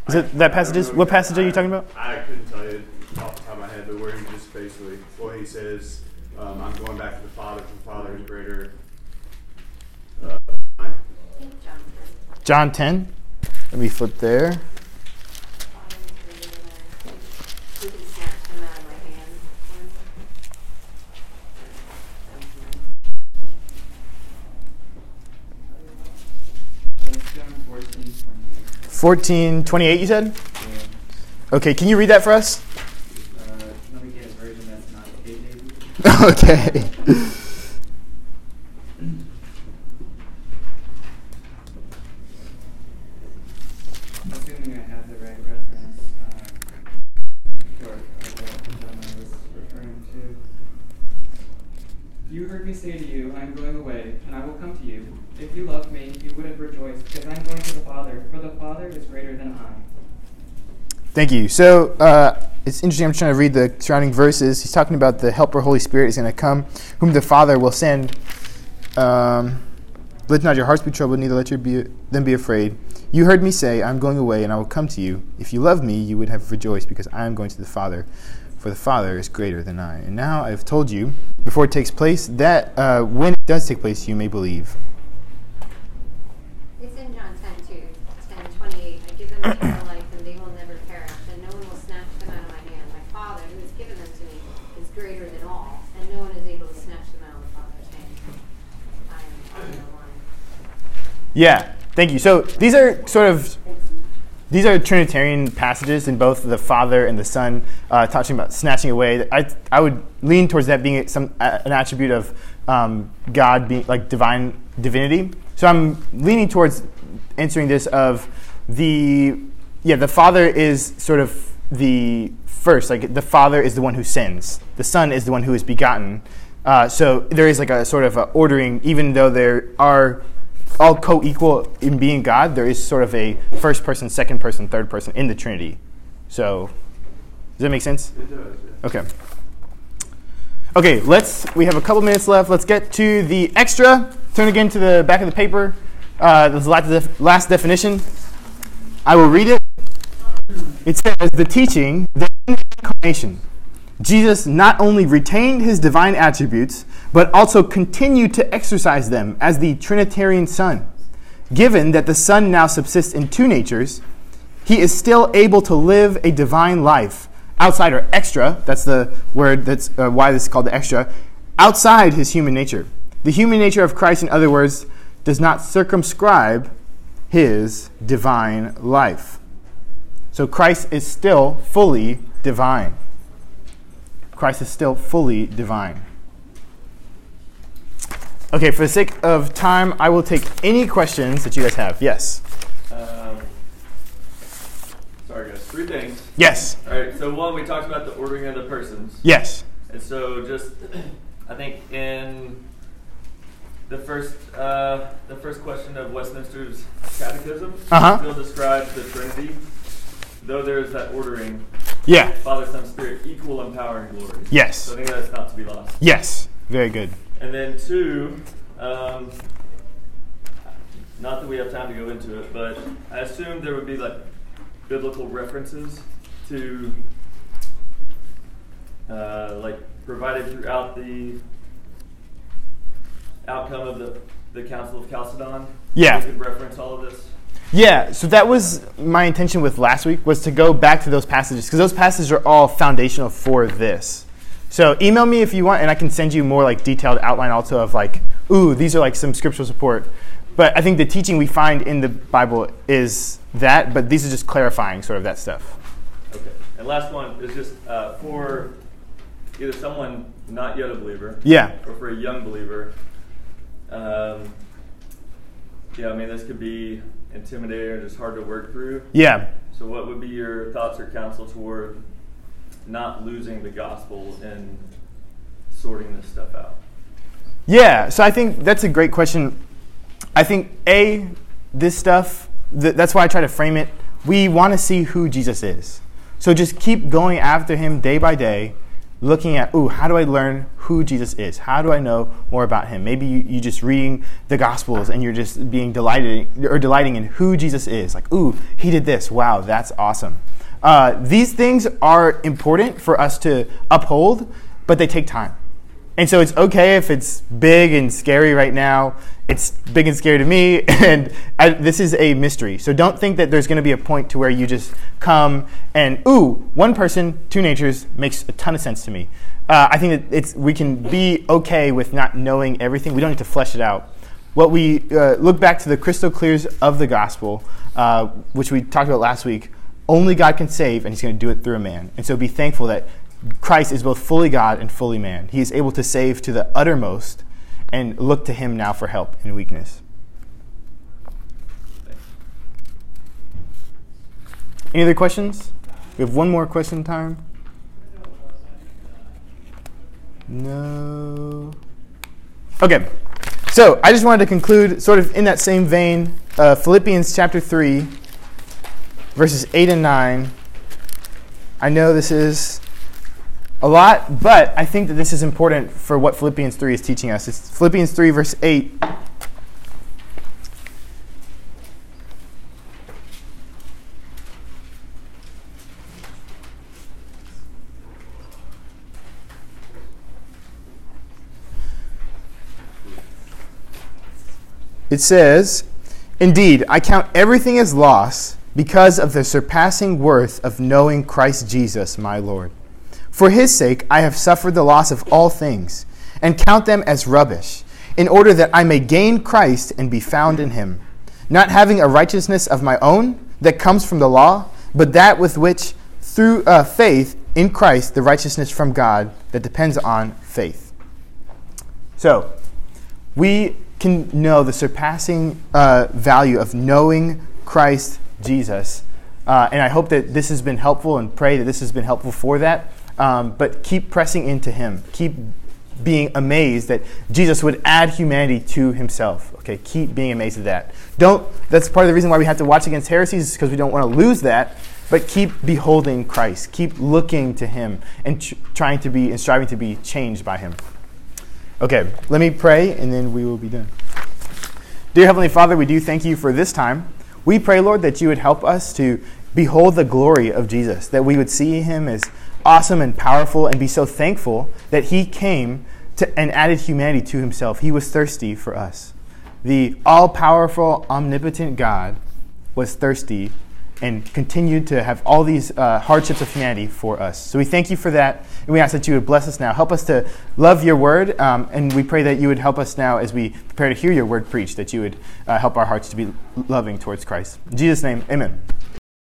Is it that passage? Is, what passage are you talking about? I couldn't tell you off the top of my head, but where he just basically, well, he says, um, "I'm going back to the Father, for the Father is greater." Uh, John 10. Let me flip there. 14, 28, you said? Okay, can you read that for us? Uh, let me get a version that's not KJV. okay. Assuming I have the right reference, or, or John was referring to. You heard me say to you, I am going away, and I will come to you. If you loved me, you would have rejoiced, because I am going to the Father, for the Father is greater than I. Thank you. So uh, it's interesting. I'm trying to read the surrounding verses. He's talking about the Helper, Holy Spirit, is going to come, whom the Father will send. Um, let not your hearts be troubled, neither let your be, them be afraid. You heard me say, I'm going away, and I will come to you. If you love me, you would have rejoiced, because I am going to the Father, for the Father is greater than I. And now I have told you, before it takes place, that uh, when it does take place, you may believe. It's in John 10 too, 10, 28. I give them eternal life, and they will never perish, and no one will snatch them out of my hand. My Father, who has given them to me, is greater than all, and no one is able to snatch them out of the Father's hand. Yeah, thank you. So these are sort of these are Trinitarian passages in both the Father and the Son, uh, talking about snatching away. I I would lean towards that being some an attribute of um, God being like divine divinity. So I'm leaning towards answering this of the yeah the Father is sort of the first like the Father is the one who sins. The Son is the one who is begotten. Uh, so there is like a sort of a ordering, even though there are all co-equal in being God, there is sort of a first person, second person, third person in the Trinity. So, does that make sense? It does. Yeah. Okay. Okay, let's. We have a couple minutes left. Let's get to the extra. Turn again to the back of the paper. Uh, this last, def- last definition. I will read it. It says the teaching, the incarnation. Jesus not only retained his divine attributes, but also continued to exercise them as the Trinitarian Son. Given that the Son now subsists in two natures, he is still able to live a divine life outside or extra, that's the word that's uh, why this is called the extra, outside his human nature. The human nature of Christ, in other words, does not circumscribe his divine life. So Christ is still fully divine. Christ is still fully divine. Okay, for the sake of time, I will take any questions that you guys have. Yes. Um, sorry, guys. Three things. Yes. All right. So one, we talked about the ordering of the persons. Yes. And so just, [clears throat] I think in the first, uh, the first question of Westminster's Catechism Uh-huh. still describes the Trinity, though there is that ordering. Yeah. Father, Son, Spirit, equal in power and glory. Yes. So I think that's not to be lost. Yes. Very good. And then two, um, not that we have time to go into it, but I assume there would be like biblical references to uh, like provided throughout the outcome of the, the Council of Chalcedon. Yeah. We could reference all of this. Yeah, so that was my intention with last week was to go back to those passages because those passages are all foundational for this. So email me if you want, and I can send you more like detailed outline also of like, ooh, these are like some scriptural support. But I think the teaching we find in the Bible is that, but these are just clarifying sort of that stuff. Okay. And last one is just uh, for either someone not yet a believer, Yeah. or for a young believer. Um, yeah, I mean, this could be intimidating or just hard to work through. Yeah. So, what would be your thoughts or counsel toward not losing the gospel and sorting this stuff out? Yeah, so I think that's a great question. I think a this stuff th- that's why I try to frame it. We want to see who Jesus is. So just keep going after him day by day, looking at, ooh, how do I learn who Jesus is? How do I know more about him? Maybe you, you just reading the Gospels and you're just being delighted or delighting in who Jesus is. Like, ooh, he did this. Wow, that's awesome. Uh, these things are important for us to uphold, but they take time. And so it's okay if it's big and scary right now. It's big and scary to me, [laughs] and I, this is a mystery. So don't think that there's going to be a point to where you just come and ooh, one person, two natures makes a ton of sense to me. Uh, I think that it's we can be okay with not knowing everything. We don't need to flesh it out. What we uh, look back to the crystal clears of the gospel, uh, which we talked about last week. Only God can save, and He's going to do it through a man. And so be thankful that Christ is both fully God and fully man. He is able to save to the uttermost and look to him now for help in weakness. Any other questions? We have one more question time. No. Okay. So I just wanted to conclude, sort of in that same vein, uh, Philippians chapter 3, verses 8 and 9. I know this is a lot, but I think that this is important for what Philippians 3 is teaching us. It's Philippians 3, verse 8. It says, Indeed, I count everything as loss because of the surpassing worth of knowing Christ Jesus, my Lord. For his sake, I have suffered the loss of all things, and count them as rubbish, in order that I may gain Christ and be found in him, not having a righteousness of my own that comes from the law, but that with which, through uh, faith in Christ, the righteousness from God that depends on faith. So, we can know the surpassing uh, value of knowing Christ Jesus. Uh, and I hope that this has been helpful and pray that this has been helpful for that. Um, but keep pressing into Him. Keep being amazed that Jesus would add humanity to Himself. Okay, keep being amazed at that. Don't. That's part of the reason why we have to watch against heresies, is because we don't want to lose that. But keep beholding Christ. Keep looking to Him and tr- trying to be and striving to be changed by Him. Okay, let me pray, and then we will be done. Dear Heavenly Father, we do thank you for this time. We pray, Lord, that you would help us to behold the glory of Jesus, that we would see Him as awesome and powerful and be so thankful that he came to, and added humanity to himself. He was thirsty for us. The all powerful, omnipotent God was thirsty and continued to have all these uh, hardships of humanity for us. So we thank you for that, and we ask that you would bless us now. Help us to love your word, um, and we pray that you would help us now as we prepare to hear your word preached, that you would uh, help our hearts to be loving towards Christ. In Jesus' name, amen.